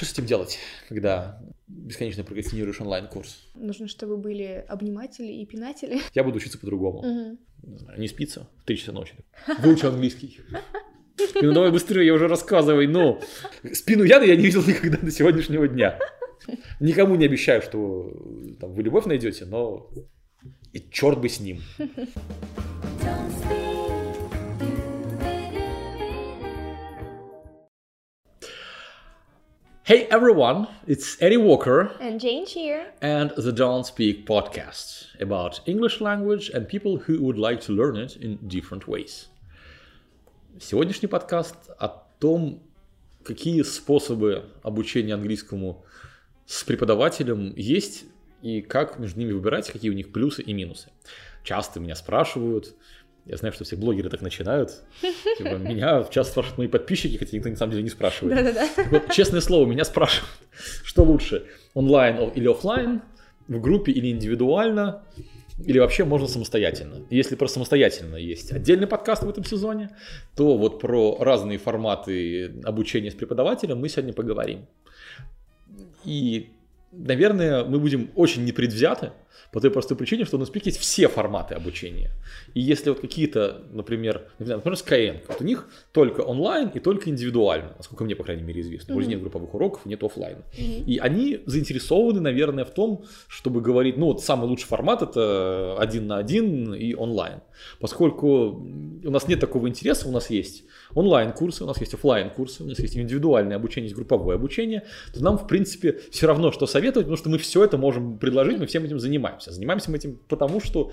Что с этим делать, когда бесконечно прокрастинируешь онлайн-курс? Нужно, чтобы были обниматели и пинатели. Я буду учиться по-другому. Мгм. Не знаю, не спится в 3 часа ночи. Выучи английский. Ну давай быстрее, я уже рассказывай, ну. Спину Яны я не видел никогда до сегодняшнего дня. Никому не обещаю, что там, вы любовь найдете, но и черт бы с ним. Hey everyone, it's Eddie Walker And Jane here. and the Don't Speak podcast about English language and people who would like to learn it in different ways. Сегодняшний подкаст о том, какие способы обучения английскому с преподавателем есть и как между ними выбирать, какие у них плюсы и минусы. Часто меня спрашивают, я знаю, что все блогеры так начинают. Типа, меня часто спрашивают мои подписчики, хотя никто на самом деле не спрашивает. Да-да-да. Вот, честное слово, меня спрашивают, что лучше, онлайн или оффлайн, в группе или индивидуально, или вообще можно самостоятельно. Если про самостоятельно есть отдельный подкаст в этом сезоне, то вот про разные форматы обучения с преподавателем мы сегодня поговорим. И, наверное, мы будем очень непредвзяты по той простой причине, что у нас есть все форматы обучения. И если вот какие-то, например, например, Skyeng, вот у них только онлайн и только индивидуально, насколько мне, по крайней мере, известно. Вроде Мгм. нет групповых уроков, нет оффлайна. Мгм. И они заинтересованы, наверное, в том, чтобы говорить, ну вот самый лучший формат это один на один и онлайн. Поскольку у нас нет такого интереса, у нас есть онлайн-курсы, у нас есть офлайн курсы у нас есть индивидуальное обучение, есть групповое обучение, то нам, в принципе, все равно, что советовать, потому что мы все это можем предложить, мы всем этим занимаемся. Занимаемся мы этим потому, что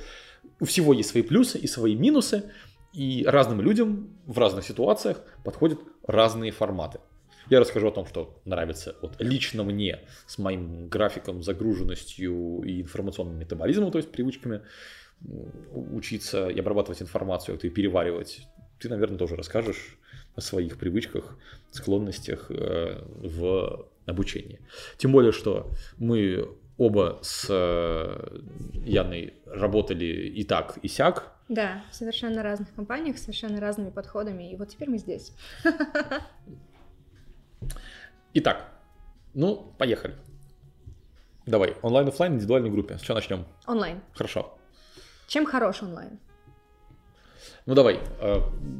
у всего есть свои плюсы и свои минусы, и разным людям в разных ситуациях подходят разные форматы. Я расскажу о том, что нравится вот лично мне с моим графиком, загруженностью и информационным метаболизмом, то есть привычками учиться и обрабатывать информацию, как-то и переваривать. Ты, наверное, тоже расскажешь о своих привычках, склонностях э, в обучении. Тем более, что мы оба с э, Яной работали и так, и сяк. Да, в совершенно разных компаниях, совершенно разными подходами. И вот теперь мы здесь. Итак, ну, поехали. Давай, онлайн-оффлайн, индивидуально и в группе. С чего начнем? Онлайн. Хорошо. Чем хорош онлайн? Ну давай, э,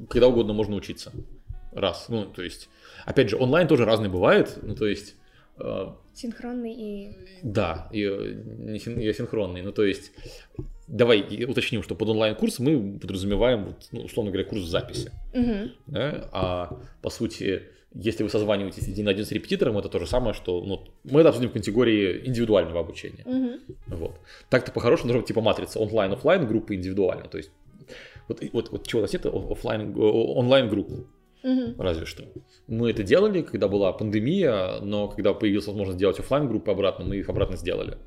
когда угодно можно учиться. Раз. Ну, то есть, опять же, онлайн тоже разный бывает. Ну, то есть, Синхронный и... да, и, э, не син- и асинхронный. Ну, то есть, давай уточним, что под онлайн-курс мы подразумеваем, вот, ну, условно говоря, курс в записи. Мгм. да, а по сути, если вы созваниваетесь один на один с репетитором, это то же самое, что ну, мы это обсудим в категории индивидуального обучения. Мгм. Вот. Так-то по-хорошему должна быть типа матрица онлайн, офлайн, группы индивидуально. То есть вот, вот, вот чего у нас нет о- оффлайн, Мгм. разве что. Мы это делали, когда была пандемия, но когда появилась возможность делать офлайн группы обратно, мы их обратно сделали.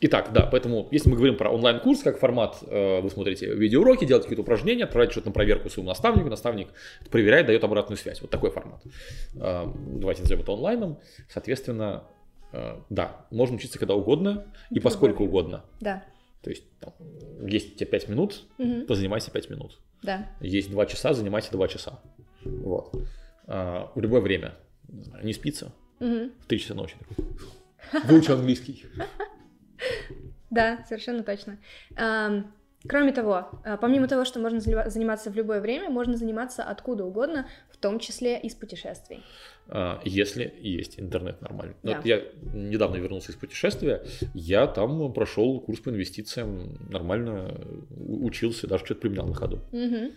Итак, да, поэтому если мы говорим про онлайн-курс как формат, э, вы смотрите видеоуроки, делаете какие-то упражнения, отправляете что-то на проверку своему наставнику, наставник проверяет, дает обратную связь. Вот такой формат. Э, Давайте назовем это онлайном. Соответственно, э, да, можно учиться когда угодно и поскольку угодно. Да. То есть там, есть у тебя 5 минут, Мгм. позанимайся 5 минут. Да. Есть 2 часа, занимайся 2 часа. Вот. А, В любое время. Не спится Мгм. в 3 часа ночи. Выучи английский. Да, совершенно точно. Кроме того, а, помимо того, что можно заниматься в любое время, можно заниматься откуда угодно, в том числе из путешествий. А, если есть интернет нормальный. Да. вот Я недавно вернулся из путешествия, я там прошел курс по инвестициям, нормально учился, даже что-то применял на ходу. Мгм.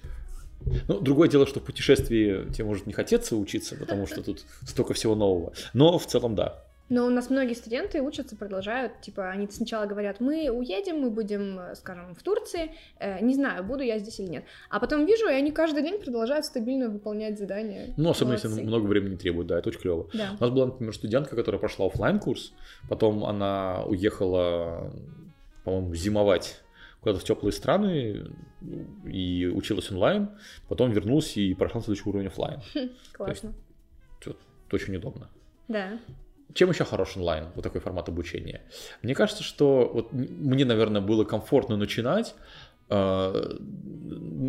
Ну, другое дело, что в путешествии тебе может не хотеться учиться, потому что тут столько всего нового. Но в целом да. Но у нас многие студенты учатся, продолжают, типа, они сначала говорят, мы уедем, мы будем, э, скажем, в Турции, э, не знаю, буду я здесь или нет. А потом вижу, и они каждый день продолжают стабильно выполнять задания. Ну, особенно если Молодцы. много времени требует, да, это очень клево. Да. У нас была, например, студентка, которая прошла оффлайн курс потом она уехала, по-моему, зимовать куда-то в теплые страны и училась онлайн, потом вернулась и прошла следующий уровень оффлайн. Классно. Это очень удобно. Да. Чем еще хорош онлайн, вот такой формат обучения? Мне кажется, что вот мне, наверное, было комфортно начинать э,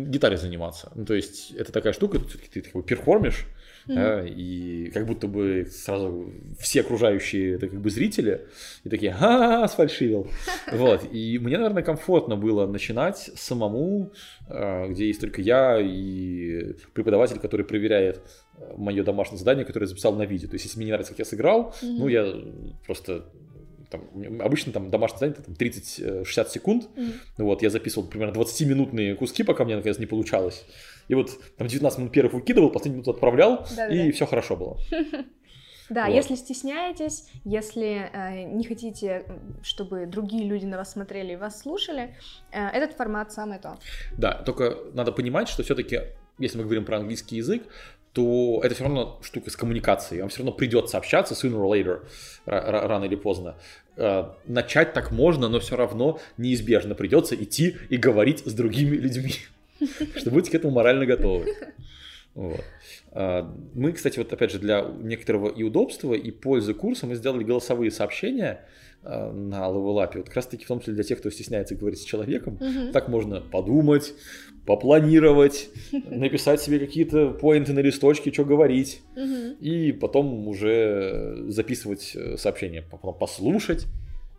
гитаре заниматься. Ну, то есть это такая штука, все-таки ты как бы перформишь, да, и как будто бы сразу все окружающие это как бы зрители и такие, ха сфальшивил. Вот, и мне, наверное, комфортно было начинать самому, э, где есть только я и преподаватель, который проверяет мое домашнее задание, которое я записал на видео. То есть, если мне не нравится, как я сыграл, ну, я просто там, обычно там домашнее задание там, 30-60 секунд. Мгм. Вот, я записывал примерно 20-минутные куски, пока мне наконец не получалось. И вот там 19 минут первых выкидывал, последнюю минуту отправлял, и все хорошо было. Да, Вот. если стесняетесь, если э, не хотите, м, чтобы другие люди на вас смотрели и вас слушали, э, этот формат самое то. Да, только надо понимать, что все-таки, если мы говорим про английский язык, то это все равно штука с коммуникацией. Вам все равно придется общаться sooner or later, ра- ра- рано или поздно. Э, Начать так можно, но все равно неизбежно придется идти и говорить с другими людьми, что будете к этому морально готовы. Вот. А, Мы, кстати, вот опять же для некоторого и удобства, и пользы курса мы сделали голосовые сообщения а, на Up. Вот как раз таки в том числе для тех, кто стесняется говорить с человеком. Мгм. Так можно подумать, попланировать, написать себе какие-то поинты на листочке, что говорить, Мгм. и потом уже записывать э, сообщение, потом послушать,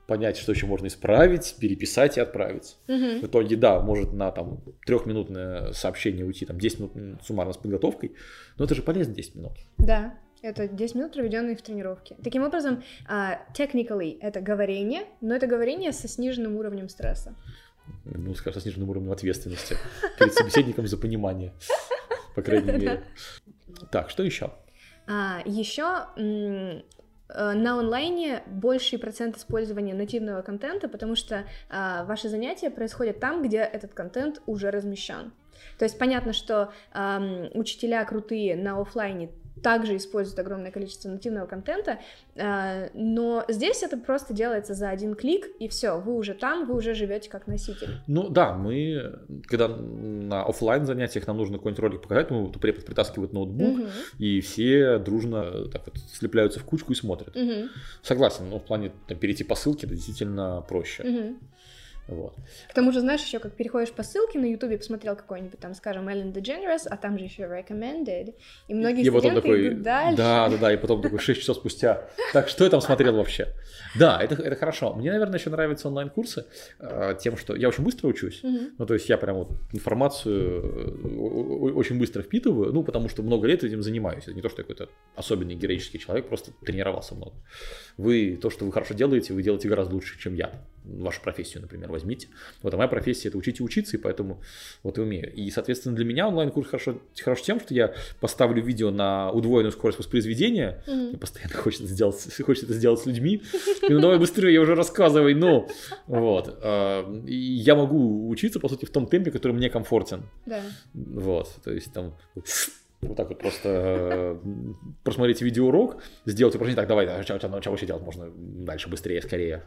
понять, что еще можно исправить, переписать и отправить. Мгм. В итоге, да, может на там трехминутное сообщение уйти, там 10 минут суммарно с подготовкой, но это же полезно 10 минут. Да, это 10 минут, проведенные в тренировке. Таким образом, а, technically это говорение, но это говорение со сниженным уровнем стресса. Ну, скажем, со сниженным уровнем ответственности перед собеседником за понимание, по крайней мере. Так, что еще? А, еще на онлайне больший процент использования нативного контента, потому что а, ваши занятия происходят там, где этот контент уже размещен. То есть понятно, что ам, учителя крутые на оффлайне также используют огромное количество нативного контента, а, но здесь это просто делается за один клик, и все, вы уже там, вы уже живете как носитель. Ну да, мы, когда на оффлайн занятиях нам нужно какой-нибудь ролик показать, ну, то препод притаскивает ноутбук, Мгм, и все дружно э, так вот слепляются в кучку и смотрят. мгм, Согласен, но в плане там, перейти по ссылке это действительно проще. мгм. Вот. К тому же, знаешь, еще как переходишь по ссылке на Ютубе, посмотрел какой-нибудь там, скажем, Ellen DeGeneres, а там же еще recommended, и многие и студенты такой, идут дальше. да, да, да, и потом такой 6 часов спустя. Так, что я там смотрел вообще? Да, это, это хорошо. Мне, наверное, еще нравятся онлайн-курсы э, тем, что я очень быстро учусь. Мгм. Ну, то есть я прям вот информацию э, очень быстро впитываю, ну, потому что много лет этим занимаюсь. Это не то, что я какой-то особенный героический человек, просто тренировался много. Вы, то, что вы хорошо делаете, вы делаете гораздо лучше, чем я. Вашу профессию, например, возьмите. Вот, а моя профессия – это учить и учиться, и поэтому вот и умею. И, соответственно, для меня онлайн-курс хорошо, хорош тем, что я поставлю видео на удвоенную скорость воспроизведения, Мгм. мне постоянно хочется сделать, хочется это сделать с людьми. И, ну давай быстрее, я уже рассказывай, ну. Вот. А, И я могу учиться, по сути, в том темпе, который мне комфортен. Да. Вот. То есть там вот так вот просто э, просмотреть видеоурок, сделать упражнение, так, давай, что, что вообще делать можно дальше, быстрее, скорее.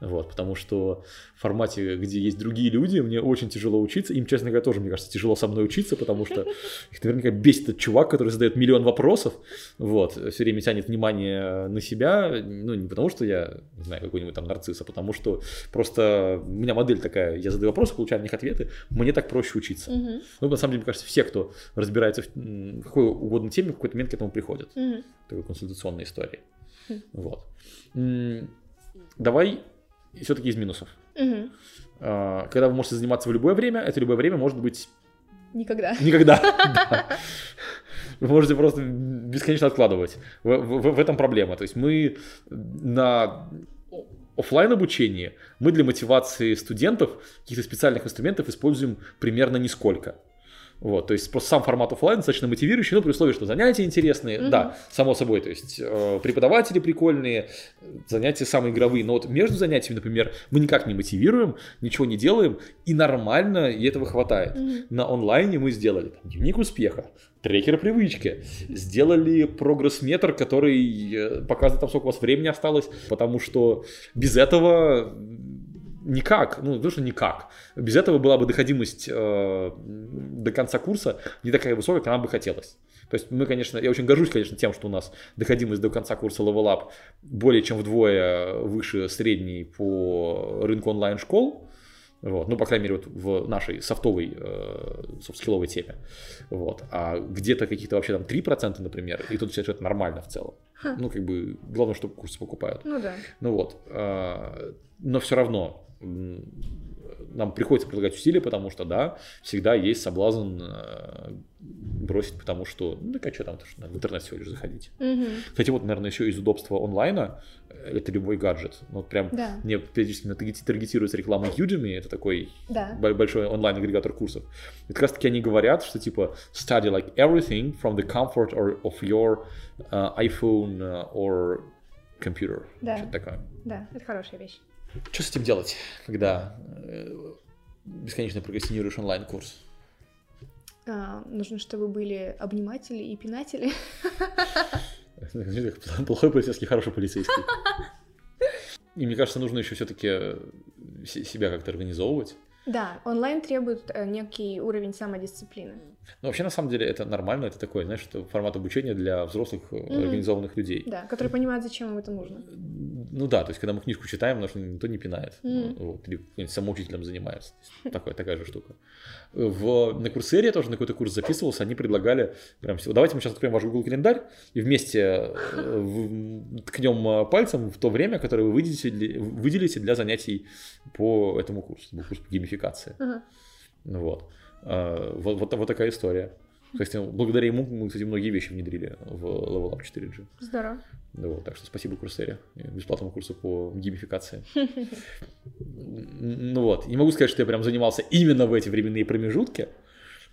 Вот, потому что в формате, где есть другие люди, мне очень тяжело учиться. Им, честно говоря, тоже, мне кажется, тяжело со мной учиться, потому что их наверняка бесит этот чувак, который задает миллион вопросов, вот, все время тянет внимание на себя, ну, не потому что я, не знаю, какой-нибудь там нарцисс, а потому что просто у меня модель такая, я задаю вопросы, получаю на них ответы, мне так проще учиться. Мгм. Ну, на самом деле, мне кажется, все, кто разбирается в какой угодно теме, в какой-то момент к этому приходят Мгм. такой консультационной истории. Хм. Вот. Давай все-таки из минусов. А, Когда вы можете заниматься в любое время, это любое время может быть Никогда. никогда. Да. Вы можете просто бесконечно откладывать. В, в- в этом проблема. То есть мы на оффлайн обучении мы для мотивации студентов каких-то специальных инструментов используем примерно нисколько. Вот, то есть просто сам формат оффлайн достаточно мотивирующий, ну, при условии, что занятия интересные, Мгм. да, само собой, то есть э, преподаватели прикольные, занятия самые игровые, но вот между занятиями, например, мы никак не мотивируем, ничего не делаем, и нормально, и этого хватает. Мгм. На онлайне мы сделали там, дневник успеха, трекер привычки, сделали прогресс-метр, который э, показывает, там, сколько у вас времени осталось, потому что без этого никак, ну, не то, что никак. Без этого была бы доходимость э, до конца курса не такая высокая, как нам бы хотелось. То есть мы, конечно, я очень горжусь, конечно, тем, что у нас доходимость до конца курса Level Up более чем вдвое выше средней по рынку онлайн-школ. Вот. Ну, по крайней мере, вот в нашей софтовой, э, софт-скилловой теме. Вот. А где-то каких-то вообще там 3%, например, и тут все это нормально в целом. Ха. Ну, как бы, главное, чтобы курсы покупают. Ну да. Ну вот. а, Но все равно нам приходится прилагать усилия, потому что, да, всегда есть соблазн э, бросить, потому что, ну, так а что там, то, что в интернет всего лишь заходить. Мгм. Кстати, вот, наверное, еще из удобства онлайна, э, это любой гаджет. Ну, Вот прям Да. мне периодически таргет- таргетируется реклама Udemy, это такой Да. бо- большой онлайн-агрегатор курсов. И как раз таки они говорят, что типа study like everything from the comfort or of your uh, iPhone or computer. Да. Что-то такое. Да, это хорошая вещь. Что с этим делать, когда э, бесконечно прокрастинируешь онлайн-курс? А, нужно, чтобы были обниматели и пинатели. Плохой полицейский, хороший полицейский. И мне кажется, нужно еще все-таки себя как-то организовывать. Да, онлайн требует э, некий уровень самодисциплины. Но вообще, на самом деле, это нормально, это такой, знаешь, формат обучения для взрослых э, организованных людей. Да, который понимает, зачем им это нужно. Ну да, то есть, когда мы книжку читаем, нас никто не пинает. Мгм. Вот, или самоучителем занимается. Есть, такая, такая же штука. В, на Курсере я тоже на какой-то курс записывался, они предлагали прям всего, давайте мы сейчас откроем ваш Google календарь и вместе э, в- ткнем пальцем в то время, которое вы выделите, для- выделите для занятий по этому курсу. Это был курс по геймификации. Ага. Ну Вот. А, вот, вот, вот такая история. Кстати, благодаря ему мы, кстати, многие вещи внедрили в Level Up 4G. Здорово. Ну вот, так что спасибо Курсере, бесплатному курсу по геймификации. Ну вот, не могу сказать, что я прям занимался именно в эти временные промежутки,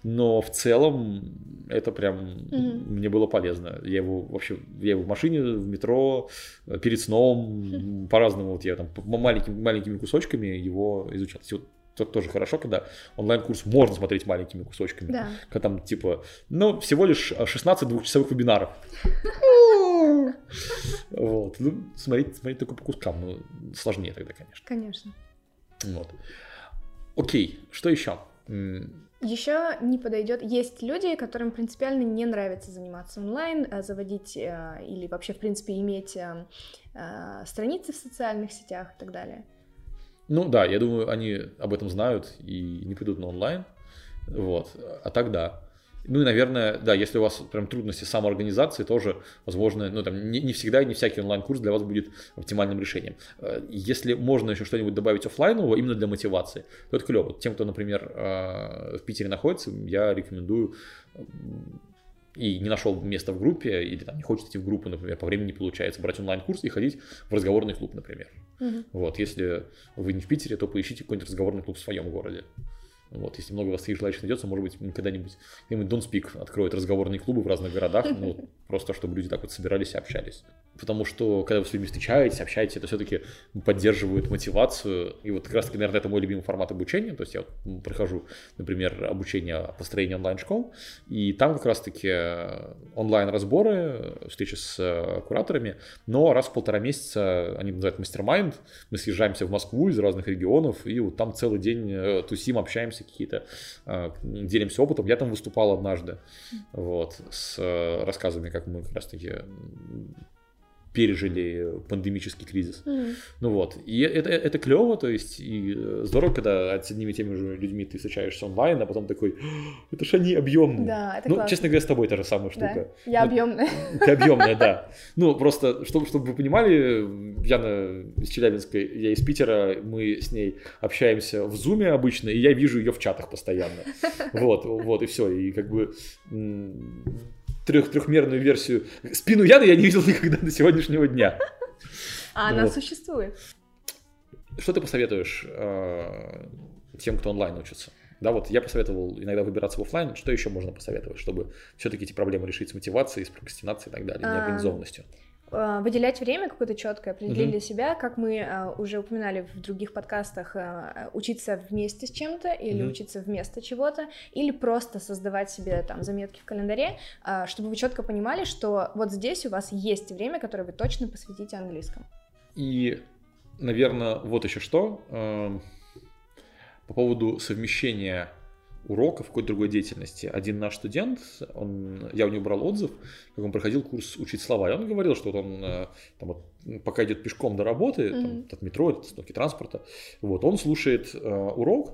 но в целом это прям Мгм. мне было полезно. Я его вообще, я его в машине, в метро, перед сном, по-разному, вот я там маленькими, маленькими кусочками его изучал. Вот это тоже хорошо, когда онлайн-курс можно смотреть маленькими кусочками. Да. Когда там типа, ну, всего лишь 16 двухчасовых вебинаров. Вот. Ну, смотреть, смотреть только по кускам, ну, сложнее тогда, конечно. Конечно. Вот. Окей, что еще? Еще не подойдет. Есть люди, которым принципиально не нравится заниматься онлайн, а заводить э, или вообще, в принципе, иметь э, э, страницы в социальных сетях и так далее. Ну да, я думаю, они об этом знают и не придут на онлайн. Вот. А так да. Ну и, наверное, да, если у вас прям трудности самоорганизации, тоже, возможно, ну там не, не всегда и не всякий онлайн-курс для вас будет оптимальным решением. Э, Если можно еще что-нибудь добавить оффлайнового именно для мотивации, то это клево. Тем, кто, например, э, в Питере находится, я рекомендую и не нашел места в группе, или там не хочет идти в группу, например, по времени не получается, брать онлайн-курс и ходить в разговорный клуб, например. Мгм. Вот, если вы не в Питере, то поищите какой-нибудь разговорный клуб в своем городе. Вот, если много вас таких желающих найдется, может быть, когда-нибудь Don't Speak откроет разговорные клубы в разных городах, ну, просто чтобы люди так вот собирались и общались. Потому что, когда вы с людьми встречаетесь, общаетесь, это все-таки поддерживает мотивацию. И вот как раз таки, наверное, это мой любимый формат обучения. То есть я вот, прохожу, например, обучение построению онлайн-школ, и там как раз-таки э, онлайн-разборы, встречи с э, кураторами, но раз в полтора месяца, они называют мастер-майнд, мы съезжаемся в Москву из разных регионов, и вот там целый день э, тусим, общаемся какие-то, делимся опытом. Я там выступал однажды, вот, с рассказами, как мы как раз-таки пережили пандемический кризис. Мгм. Ну вот, и это, это клево, то есть, и э, здорово, когда с одними и теми же людьми ты встречаешься онлайн, а потом такой, «А, это ж они объемные. Да, это ну, классно. честно говоря, с тобой та же самая Да. штука. Я Ну, объемная. Ты объемная, да. Ну, просто, чтобы, чтобы вы понимали, Яна из Челябинска, я из Питера, мы с ней общаемся в зуме обычно, и я вижу ее в чатах постоянно. Вот, вот, и все. И как бы трех, трехмерную версию. Спину Яны я не видел никогда до сегодняшнего дня. А она Вот. существует. Что ты посоветуешь э, тем, кто онлайн учится? Да, вот я посоветовал иногда выбираться в офлайн. Что еще можно посоветовать, чтобы все-таки эти проблемы решить с мотивацией, с прокрастинацией и так далее, А, неорганизованностью? Э, выделять время какое-то четкое, определить Мгм. для себя, как мы э, уже упоминали в других подкастах, э, учиться вместе с чем-то или Мгм. учиться вместо чего-то, или просто создавать себе там заметки в календаре, э, чтобы вы четко понимали, что вот здесь у вас есть время, которое вы точно посвятите английскому. И, наверное, вот еще что. По поводу совмещения урока в какой-то другой деятельности. Один наш студент, он, я у него брал отзыв, как он проходил курс учить слова, и он говорил, что вот он э, там, вот, пока идет пешком до работы, там, Мгм. от метро, от остановки транспорта, вот, он слушает э, урок,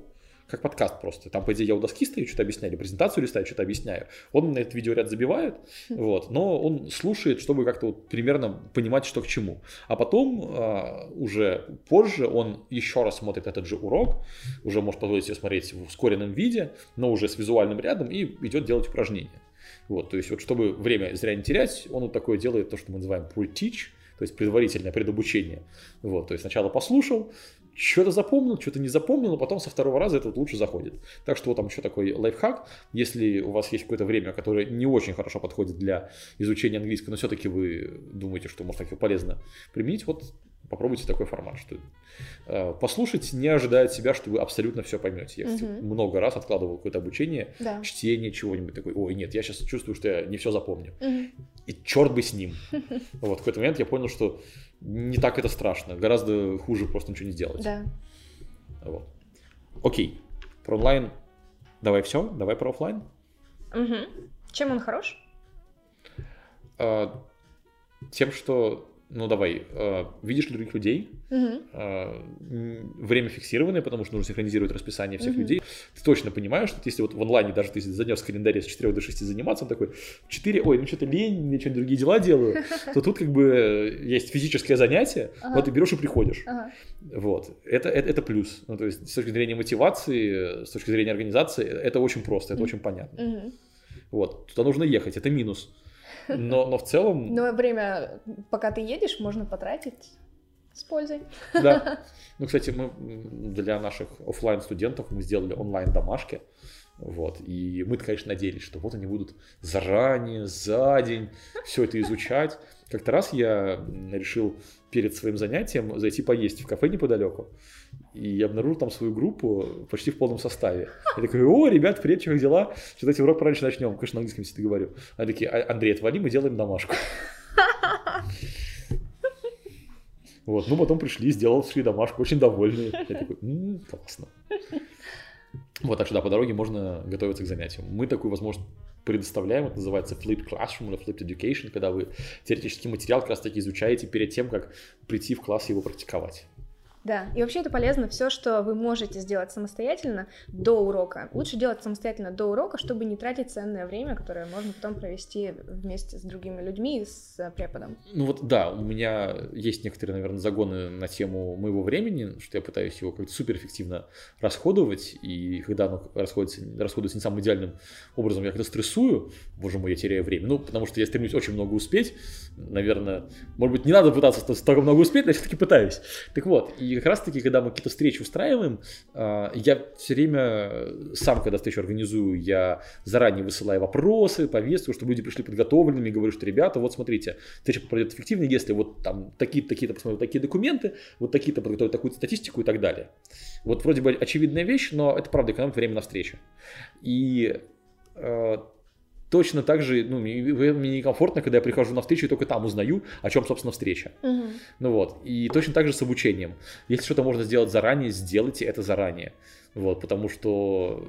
как подкаст просто. Там, по идее, я у доски стою, что-то объясняю, или презентацию листаю, что-то объясняю. Он на этот видеоряд забивает, вот, но он слушает, чтобы как-то вот примерно понимать, что к чему. А потом, а, уже позже, он еще раз смотрит этот же урок, уже может позволить себе смотреть в ускоренном виде, но уже с визуальным рядом, и идет делать упражнения. Вот, то есть вот чтобы время зря не терять, он вот такое делает, то, что мы называем pre-teach, то есть предварительное предобучение. Вот, то есть сначала послушал, что-то запомнил, что-то не запомнил, а потом со второго раза это вот лучше заходит. Так что вот там еще такой лайфхак. Если у вас есть какое-то время, которое не очень хорошо подходит для изучения английского, но все-таки вы думаете, что может так полезно применить, вот попробуйте такой формат, что э, послушать, не ожидая от себя, что вы абсолютно все поймете. Я Мгм. много раз откладывал какое-то обучение, Да. чтение чего-нибудь такой, ой, нет, я сейчас чувствую, что я не все запомню. Мгм. И черт бы с ним. Вот, в какой-то момент я понял, что не так это страшно, гораздо хуже просто ничего не сделать. Да. Вот. Окей, про онлайн давай все, давай про офлайн. Мгм. Чем он хорош? А, тем, что, ну давай, а, видишь ли других людей, а, м, время фиксированное, потому что нужно синхронизировать расписание всех Мгм. людей. Ты точно понимаешь, что если вот в онлайне даже ты занес в календаре с 4 до 6 заниматься, он такой, в 4, ой, ну что-то лень, я что-то другие дела делаю, то тут как бы э, есть физическое занятие, Ага. вот ты берешь и приходишь. Ага. Вот. Это, это, это плюс. Ну, то есть, с точки зрения мотивации, с точки зрения организации, это очень просто, это Мгм. очень понятно. Мгм. Вот. Туда нужно ехать, это минус. Но, но в целом, Но время, пока ты едешь, можно потратить с пользой. да. Ну, кстати, мы для наших оффлайн студентов мы сделали онлайн домашки. Вот. И мы, конечно, надеялись, что вот они будут заранее, за день все это изучать. Как-то раз я решил перед своим занятием зайти поесть в кафе неподалеку. И я обнаружил там свою группу почти в полном составе. Я такой, о, ребят, привет, как дела? Что давайте урок пораньше начнем. Конечно, на английском всегда говорю. Они такие, «А, Андрей, отвали, мы делаем домашку. Вот, ну потом пришли, сделал свою домашку, очень довольные. Я такой, «М, классно. Вот, так что да, по дороге можно готовиться к занятиям. Мы такую возможность предоставляем, это называется Flipped Classroom или Flipped Education, когда вы теоретический материал как раз таки изучаете перед тем, как прийти в класс и его практиковать. Да, и вообще это полезно, все, что вы можете сделать самостоятельно до урока. Лучше делать самостоятельно до урока, чтобы не тратить ценное время, которое можно потом провести вместе с другими людьми и с э, преподом. Ну вот да, у меня есть некоторые, наверное, загоны на тему моего времени, что я пытаюсь его как-то суперэффективно расходовать, и когда оно расходуется, расходуется не самым идеальным образом, я когда стрессую, боже мой, я теряю время. Ну, потому что я стремлюсь очень много успеть, наверное, может быть, не надо пытаться столько много успеть, но я все-таки пытаюсь. Так вот, и как раз-таки, когда мы какие-то встречи устраиваем, а, я все время сам, когда встречу организую, я заранее высылаю вопросы, повестку, чтобы люди пришли подготовленными, и говорю, что, ребята, вот смотрите, встреча пройдет эффективно, если вот там такие-то, такие-то посмотрят такие документы, вот такие-то подготовят такую статистику и так далее. Вот вроде бы очевидная вещь, но это правда экономит время на встречу. И э, точно так же, ну, мне, мне некомфортно, когда я прихожу на встречу и только там узнаю, о чем, собственно, встреча. Ну вот, и точно так же с обучением. Если что-то можно сделать заранее, сделайте это заранее. Вот, потому что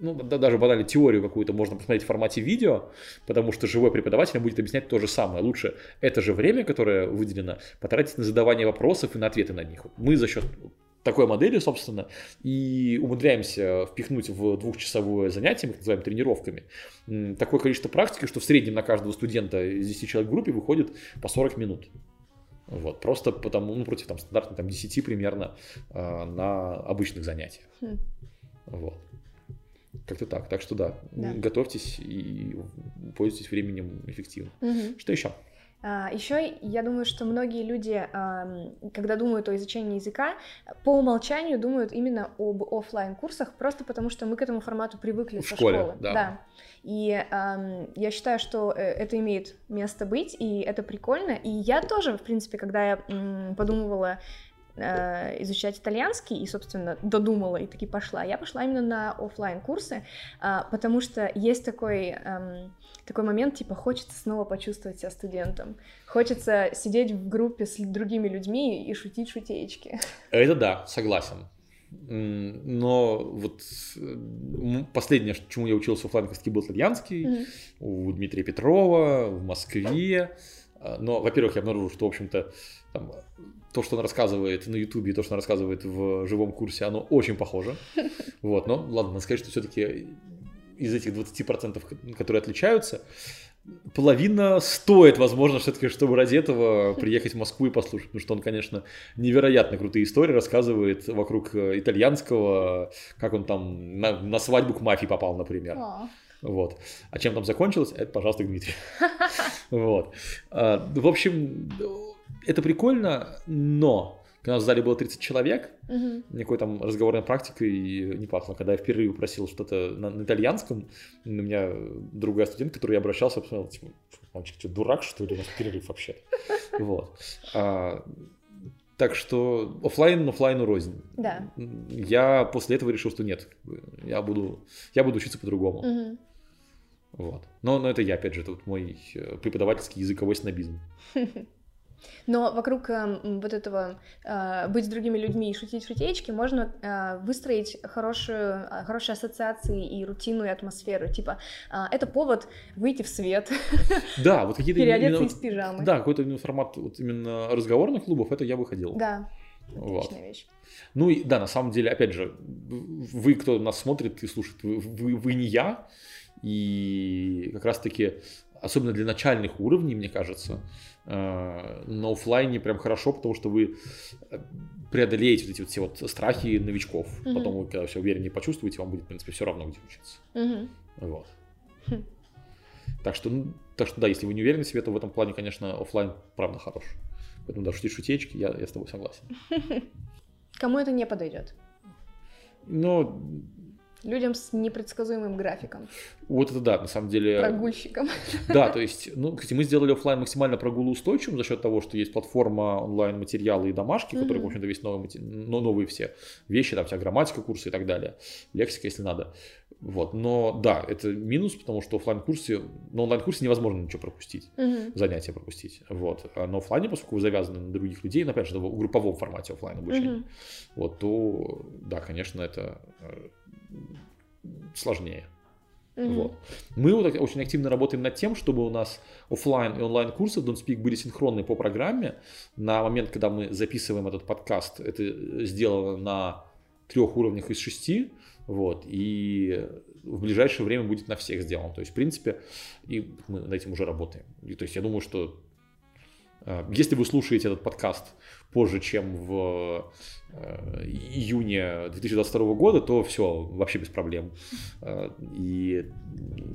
ну, да, даже банально теорию какую-то можно посмотреть в формате видео, потому что живой преподаватель будет объяснять то же самое. Лучше это же время, которое выделено, потратить на задавание вопросов и на ответы на них. Мы за счет такой модели, собственно, и умудряемся впихнуть в двухчасовое занятие, мы их называем тренировками, такое количество практики, что в среднем на каждого студента из 10 человек в группе выходит по 40 минут. Вот, просто потому, ну, против там стандартно там 10 примерно а, на обычных занятиях. Хм. Вот. Как-то так. Так что да, Да. готовьтесь и пользуйтесь временем эффективно. Что еще? Еще я думаю, что многие люди, когда думают о изучении языка, по умолчанию думают именно об оффлайн курсах, просто потому что мы к этому формату привыкли В со школе, школы. да. И ам, я считаю, что э, это имеет место быть, и это прикольно. И я тоже, в принципе, когда я подумывала э, изучать итальянский и, собственно, додумала и таки пошла. Я пошла именно на оффлайн курсы, потому что есть такой, эм, такой момент, типа, хочется снова почувствовать себя студентом. Хочется сидеть в группе с другими людьми и шутить шутеечки. Это да, согласен. Но вот последнее, чему я учился оффлайн был итальянский, Мгм. у Дмитрия Петрова, в Москве. А, Но, во-первых, я обнаружил, что, в общем-то, там, то, что он рассказывает на Ютубе, и то, что он рассказывает в живом курсе, оно очень похоже. Вот, но ладно, надо сказать, что все-таки из этих 20%, ко- которые отличаются, половина стоит, возможно, все-таки, чтобы ради этого приехать в Москву и послушать. Потому что он, конечно, невероятно крутые истории рассказывает вокруг э, итальянского, как он там на, на свадьбу к мафии попал, например. О, Вот. А чем там закончилось, это, пожалуйста, к Дмитрию. Вот. А, В общем, это прикольно, но когда у нас в зале было 30 человек, мгм. никакой там разговорной практикой не пахло. Когда я в перерыве просил что-то на, на итальянском, на меня другая студент, к которой я обращался, посмотрел, типа, мальчик, что, дурак, что ли, у нас перерыв вообще? Вот. А, так что оффлайн оффлайну рознь. Да. Я после этого решил, что нет, я буду, я буду учиться по-другому. Мгм. Вот. Но, но это я, опять же, это вот мой э, преподавательский языковой снобизм. Но вокруг эм, вот этого э, быть с другими людьми и шутить шутеечки можно э, выстроить хорошую, э, хорошие ассоциации и рутину, и атмосферу. Типа, э, это повод выйти в свет, Да, вот какие-то переодеться именно- из пижамы. Да, какой-то именно формат вот именно разговорных клубов, это я выходил. Да, Вот. отличная вещь. Ну и да, на самом деле, опять же, вы, кто нас смотрит и слушает, вы, вы- вы не я, и как раз-таки, особенно для начальных уровней, мне кажется, э, на оффлайне прям хорошо, потому что вы э, преодолеете вот эти вот все вот страхи новичков. Мгм. Потом вы, когда все увереннее почувствуете, вам будет, в принципе, все равно, где учиться. Мгм. Вот. Хм. Так что, ну, так что да, если вы не уверены в себе, то в этом плане, конечно, оффлайн правда хорош. Поэтому да, шутить шутечки, я, я с тобой согласен. Кому это не подойдет? Но Людям с непредсказуемым графиком, вот это да, на самом деле. прогульщикам. Да, то есть, ну, кстати, мы сделали оффлайн максимально прогулоустойчивым за счет того, что есть платформа онлайн-материалы и домашки, которые, в общем-то, весь новый, но новые все вещи, там вся грамматика курса и так далее, лексика, если надо. Вот, но да, это минус, потому что оффлайн курсе на онлайн-курсе невозможно ничего пропустить. Мгм. занятия пропустить. Вот. А на оффлайне, поскольку вы завязаны на других людей, ну, опять же, в групповом формате оффлайн обучения, Мгм. вот, то, да, конечно, это э, сложнее. Мгм. Вот. Мы вот очень активно работаем над тем, чтобы у нас оффлайн и онлайн курсы Don't Speak были синхронны по программе. На момент, когда мы записываем этот подкаст, это сделано на трех уровнях из шести. Вот, и в ближайшее время будет на всех сделано. То есть, в принципе, и мы над этим уже работаем. И, то есть, я думаю, что если вы слушаете этот подкаст позже, чем в э, июне 2022 года, то все, вообще без проблем. Э, И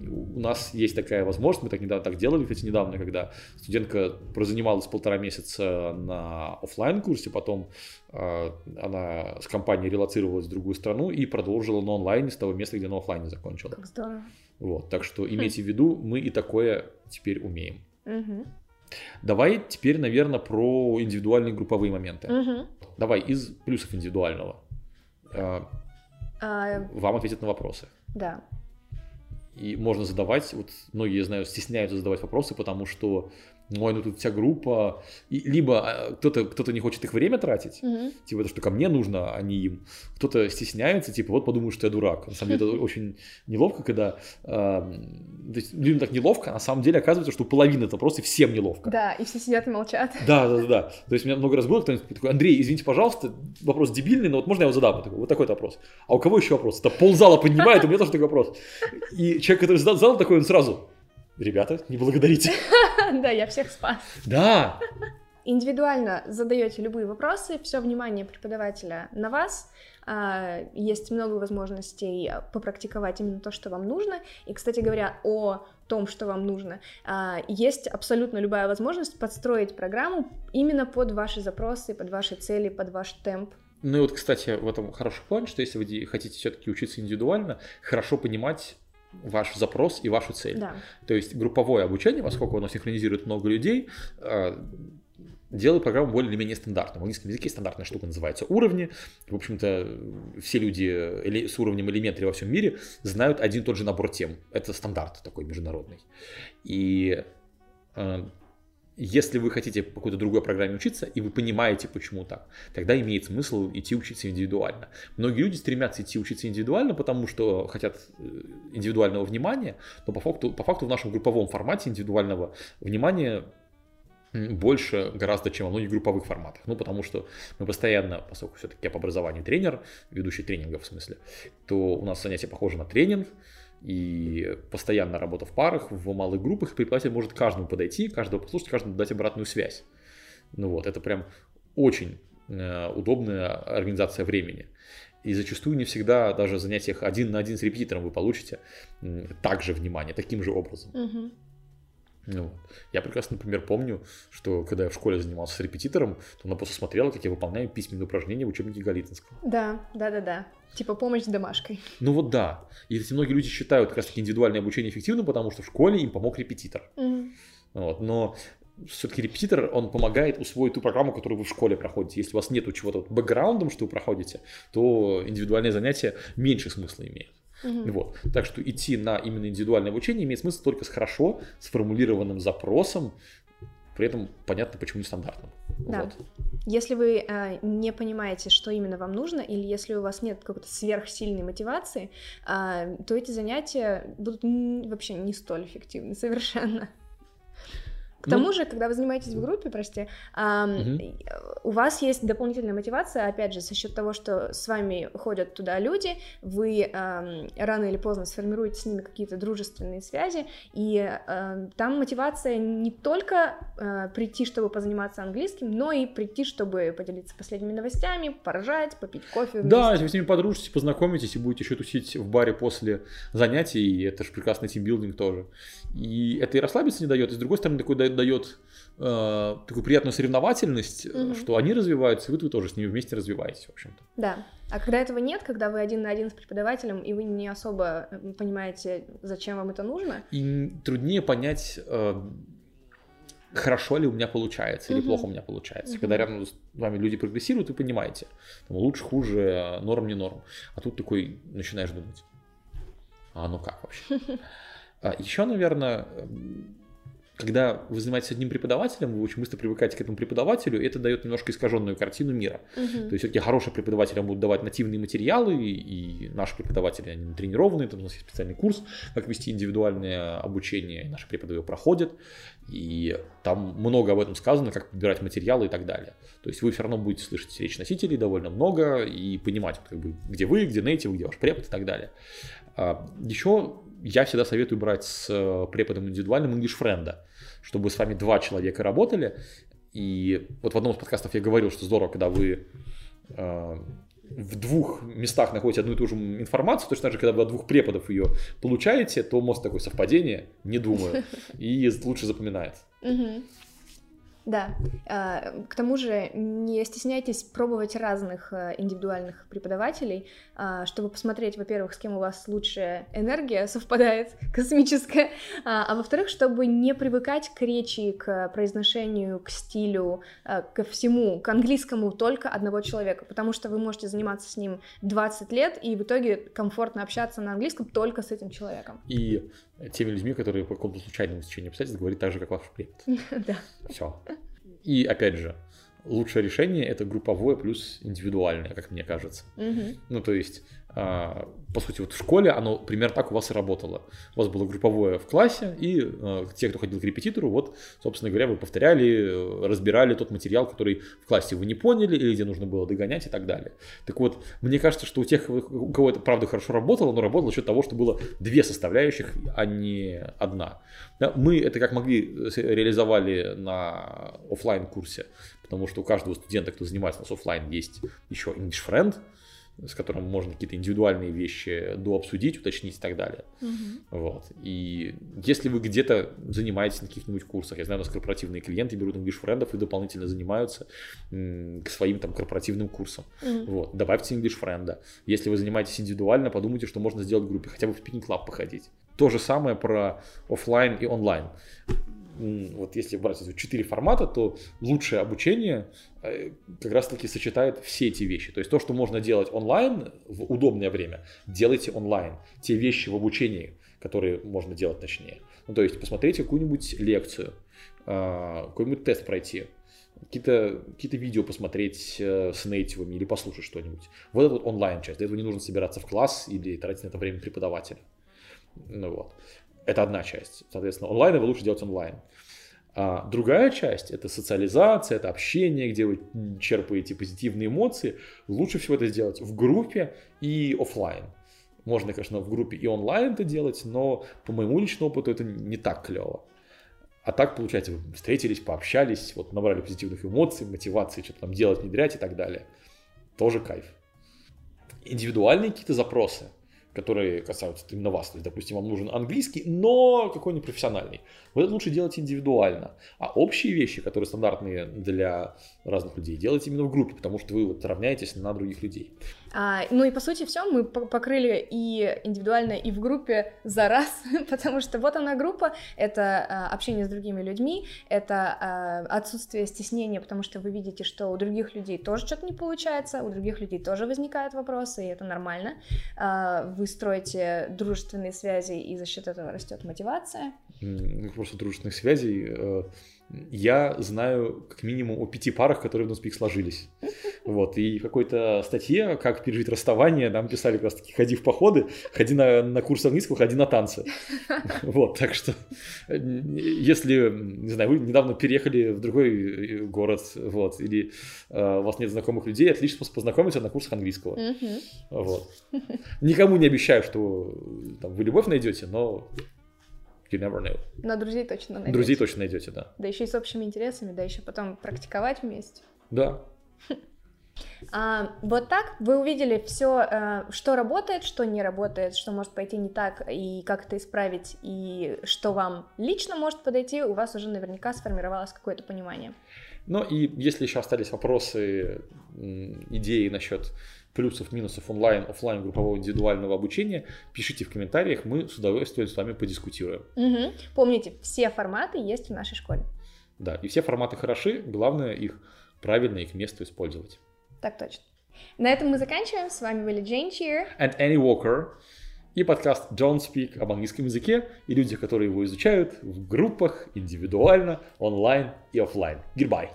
у нас есть такая возможность, мы так недавно так делали, кстати, недавно, когда студентка прозанималась полтора месяца на оффлайн курсе потом э, она с компанией релацировалась в другую страну и продолжила на онлайне с того места, где на оффлайне закончила. Как здорово. Вот, так что имейте в виду, мы и такое теперь умеем. Мгм. Давай теперь, наверное, про индивидуальные групповые моменты. Мгм. Давай из плюсов индивидуального. Э, А, Вам ответят на вопросы. Да. И можно задавать, вот многие, я знаю, стесняются задавать вопросы, потому что, ой, ну тут вся группа, и, либо а, кто-то кто не хочет их время тратить, Мгм. типа это что ко мне нужно, а не им. Кто-то стесняется, типа вот подумают, что я дурак. На самом деле это очень неловко, когда а, то есть людям так неловко, а на самом деле оказывается, что половина это просто всем неловко. Да, и все сидят и молчат. Да, да, да, да. То есть у меня много раз было, кто-нибудь такой, Андрей, извините, пожалуйста, вопрос дебильный, но вот можно я его задам? Такой, вот такой вопрос. А у кого еще вопрос? Это ползала поднимает, у меня тоже такой вопрос. И человек, который задал, задал такой, он сразу, ребята, не благодарите. Да, я всех спас. Да, Индивидуально задаете любые вопросы, все внимание преподавателя на вас. А, Есть много возможностей попрактиковать именно то, что вам нужно. И, кстати говоря, о том, что вам нужно, а, есть абсолютно любая возможность подстроить программу именно под ваши запросы, под ваши цели, под ваш темп. Ну и вот, кстати, в этом хороший план, что если вы хотите все-таки учиться индивидуально, хорошо понимать ваш запрос и вашу цель. Да. То есть групповое обучение, поскольку оно синхронизирует много людей, э, делает программу более или менее стандартной. В английском языке стандартная штука называется уровни. В общем-то, все люди с уровнем элементаря во всем мире знают один и тот же набор тем. Это стандарт такой международный. И э, если вы хотите по какой-то другой программе учиться, и вы понимаете, почему так, тогда имеет смысл идти учиться индивидуально. Многие люди стремятся идти учиться индивидуально, потому что хотят э, индивидуального внимания, но по факту, по факту в нашем групповом формате индивидуального внимания больше гораздо, чем во многих групповых форматах. Ну, потому что мы постоянно, поскольку все-таки я по образованию тренер, ведущий тренингов в смысле, то у нас занятия похожи на тренинг, и постоянно работа в парах, в малых группах, преподаватель может каждому подойти, каждого послушать, каждому дать обратную связь. Ну вот, это прям очень э, удобная организация времени. И зачастую не всегда даже в занятиях один на один с репетитором вы получите также внимание, таким же образом. Мгм. Ну, вот. Я прекрасно, например, помню, что когда я в школе занимался с репетитором, то она просто смотрела, как я выполняю письменные упражнения в учебнике Голицынского. Да, да, да, да. Типа помощь с домашкой. Ну вот да. И эти многие люди считают как раз таки индивидуальное обучение эффективным, потому что в школе им помог репетитор. Мгм. Вот. Но все-таки репетитор, он помогает усвоить ту программу, которую вы в школе проходите. Если у вас нету чего-то вот бэкграундом, что вы проходите, то индивидуальные занятия меньше смысла имеют. Мгм. Вот. Так что идти на именно индивидуальное обучение имеет смысл только с хорошо сформулированным запросом, при этом понятно, почему нестандартным. Да. Вот. Если вы э, не понимаете, что именно вам нужно, или если у вас нет какой-то сверхсильной мотивации, а, то эти занятия будут вообще не столь эффективны совершенно. К Ну- тому же, когда вы занимаетесь в группе, прости, ам, Мгм. э, у вас есть дополнительная мотивация, опять же, за счет того, что с вами ходят туда люди, вы ам, рано или поздно сформируете с ними какие-то дружественные связи, и э, там мотивация не только э, прийти, чтобы позаниматься английским, но и прийти, чтобы поделиться последними новостями, поржать, попить кофе. Да, вместе. если вы с ними подружитесь, познакомитесь и будете еще тусить в баре после занятий, и это же прекрасный тимбилдинг тоже. И это и расслабиться не дает, и с другой стороны такой да- дает э, такую приятную соревновательность, Мгм. что они развиваются, и вы, вы тоже с ними вместе развиваетесь, в общем-то. Да. А когда этого нет, когда вы один на один с преподавателем, и вы не особо э, понимаете, зачем вам это нужно, И труднее понять, э, хорошо ли у меня получается или плохо у меня получается. Мгм. Когда рядом с вами люди прогрессируют, вы понимаете, там, лучше, хуже, норм, не норм. А тут такой начинаешь думать, а ну как вообще? А еще, наверное, когда вы занимаетесь одним преподавателем, вы очень быстро привыкаете к этому преподавателю, и это дает немножко искаженную картину мира. Мгм. То есть все-таки хорошие преподаватели будут давать нативные материалы, и, и наши преподаватели, они натренированные, там у нас есть специальный курс, как вести индивидуальное обучение, и наши преподаватели проходят, и там много об этом сказано, как подбирать материалы и так далее. То есть вы все равно будете слышать речь носителей довольно много и понимать, как бы, где вы, где нейтив, где ваш препод и так далее. А, Еще я всегда советую брать с э, преподом индивидуальным English Friend, чтобы с вами два человека работали. И вот в одном из подкастов я говорил, что здорово, когда вы э, в двух местах находите одну и ту же информацию, точно так же, когда вы от двух преподов ее получаете, то мозг такое совпадение, не думаю, и лучше запоминает. Да. А, К тому же не стесняйтесь пробовать разных э, индивидуальных преподавателей, а, чтобы посмотреть, во-первых, с кем у вас лучшая энергия совпадает, космическая, а а во-вторых, чтобы не привыкать к речи, к произношению, к стилю, а, ко всему, к английскому только одного человека, потому что вы можете заниматься с ним 20 лет и в итоге комфортно общаться на английском только с этим человеком. И теми людьми, которые по какому-то случайному стечению обстоятельств говорят так же, как ваш препод. Да. Все. И опять же, лучшее решение это групповое плюс индивидуальное, как мне кажется. Ну, то есть, по сути, вот в школе оно примерно так у вас и работало. У вас было групповое в классе, и а, те, кто ходил к репетитору, вот, собственно говоря, вы повторяли, э, разбирали тот материал, который в классе вы не поняли, или где нужно было догонять и так далее. Так вот, мне кажется, что у тех, у кого это правда хорошо работало, но работало за счет того, что было две составляющих, а не одна. Да, мы это как могли э, реализовали на оффлайн курсе потому что у каждого студента, кто занимается у нас оффлайн, есть еще English Friend, с которым можно какие-то индивидуальные вещи дообсудить, уточнить и так далее. Мгм. Вот. И если вы где-то занимаетесь на каких-нибудь курсах, я знаю, у нас корпоративные клиенты берут English friend ов и дополнительно занимаются к своим там корпоративным курсам. Мгм. Вот. Добавьте English friend а. Если вы занимаетесь индивидуально, подумайте, что можно сделать в группе, хотя бы в Club походить. То же самое про оффлайн и онлайн. Вот если брать четыре формата, то лучшее обучение э, как раз таки сочетает все эти вещи. То есть то, что можно делать онлайн в удобное время, делайте онлайн. Те вещи в обучении, которые можно делать точнее. Ну, то есть посмотрите какую-нибудь лекцию, а, какой-нибудь тест пройти, какие-то какие видео посмотреть э, с нейтивами или послушать что-нибудь. Вот это вот онлайн-часть. Для этого не нужно собираться в класс или тратить на это время преподавателя. Ну вот. Это одна часть. Соответственно, онлайн вы лучше делать онлайн. А другая часть это социализация, это общение, где вы черпаете позитивные эмоции. Лучше всего это сделать в группе и офлайн. Можно, конечно, в группе и онлайн это делать, но по моему личному опыту это не так клево. А так, получается, вы встретились, пообщались, вот набрали позитивных эмоций, мотивации, что-то там делать, внедрять и так далее. Тоже кайф. Индивидуальные какие-то запросы, которые касаются именно вас. То есть, допустим, вам нужен английский, но какой-нибудь профессиональный. Вот это лучше делать индивидуально. А общие вещи, которые стандартные для разных людей, делайте именно в группе, потому что вы вот равняетесь на других людей. А, ну и по сути все, мы по- покрыли и индивидуально, и в группе за раз, потому что вот она группа, это а, общение с другими людьми, это а, отсутствие стеснения, потому что вы видите, что у других людей тоже что-то не получается, у других людей тоже возникают вопросы, и это нормально. А, вы строите дружественные связи, и за счет этого растет мотивация. Просто дружественных связей. Я знаю как минимум о пяти парах, которые в Нуспик сложились. Вот, и в какой-то статье, как пережить расставание, нам писали как раз таки, ходи в походы, ходи на, на курс английского, ходи на танцы. Вот, так что, э, если, не знаю, вы недавно переехали в другой э, город, вот, или э, у вас нет знакомых людей, отличный способ познакомиться на курсах английского. Вот. Никому не обещаю, что там, вы любовь найдете, но you never know. Но друзей точно найдете. Друзей точно найдете, да. Да еще и с общими интересами, да еще потом практиковать вместе. Да. А, вот так вы увидели все, что работает, что не работает, что может пойти не так, и как это исправить, и что вам лично может подойти, у вас уже наверняка сформировалось какое-то понимание. Ну и если еще остались вопросы, идеи насчет плюсов, минусов онлайн, офлайн группового индивидуального обучения, пишите в комментариях, мы с удовольствием с вами подискутируем. Мгм. Помните, все форматы есть в нашей школе. Да, и все форматы хороши, главное их правильно и к месту использовать. Так точно. На этом мы заканчиваем. С вами были Джейн Чир. And Annie Walker и подкаст Don't Speak об английском языке и люди, которые его изучают в группах, индивидуально, онлайн и офлайн. Goodbye.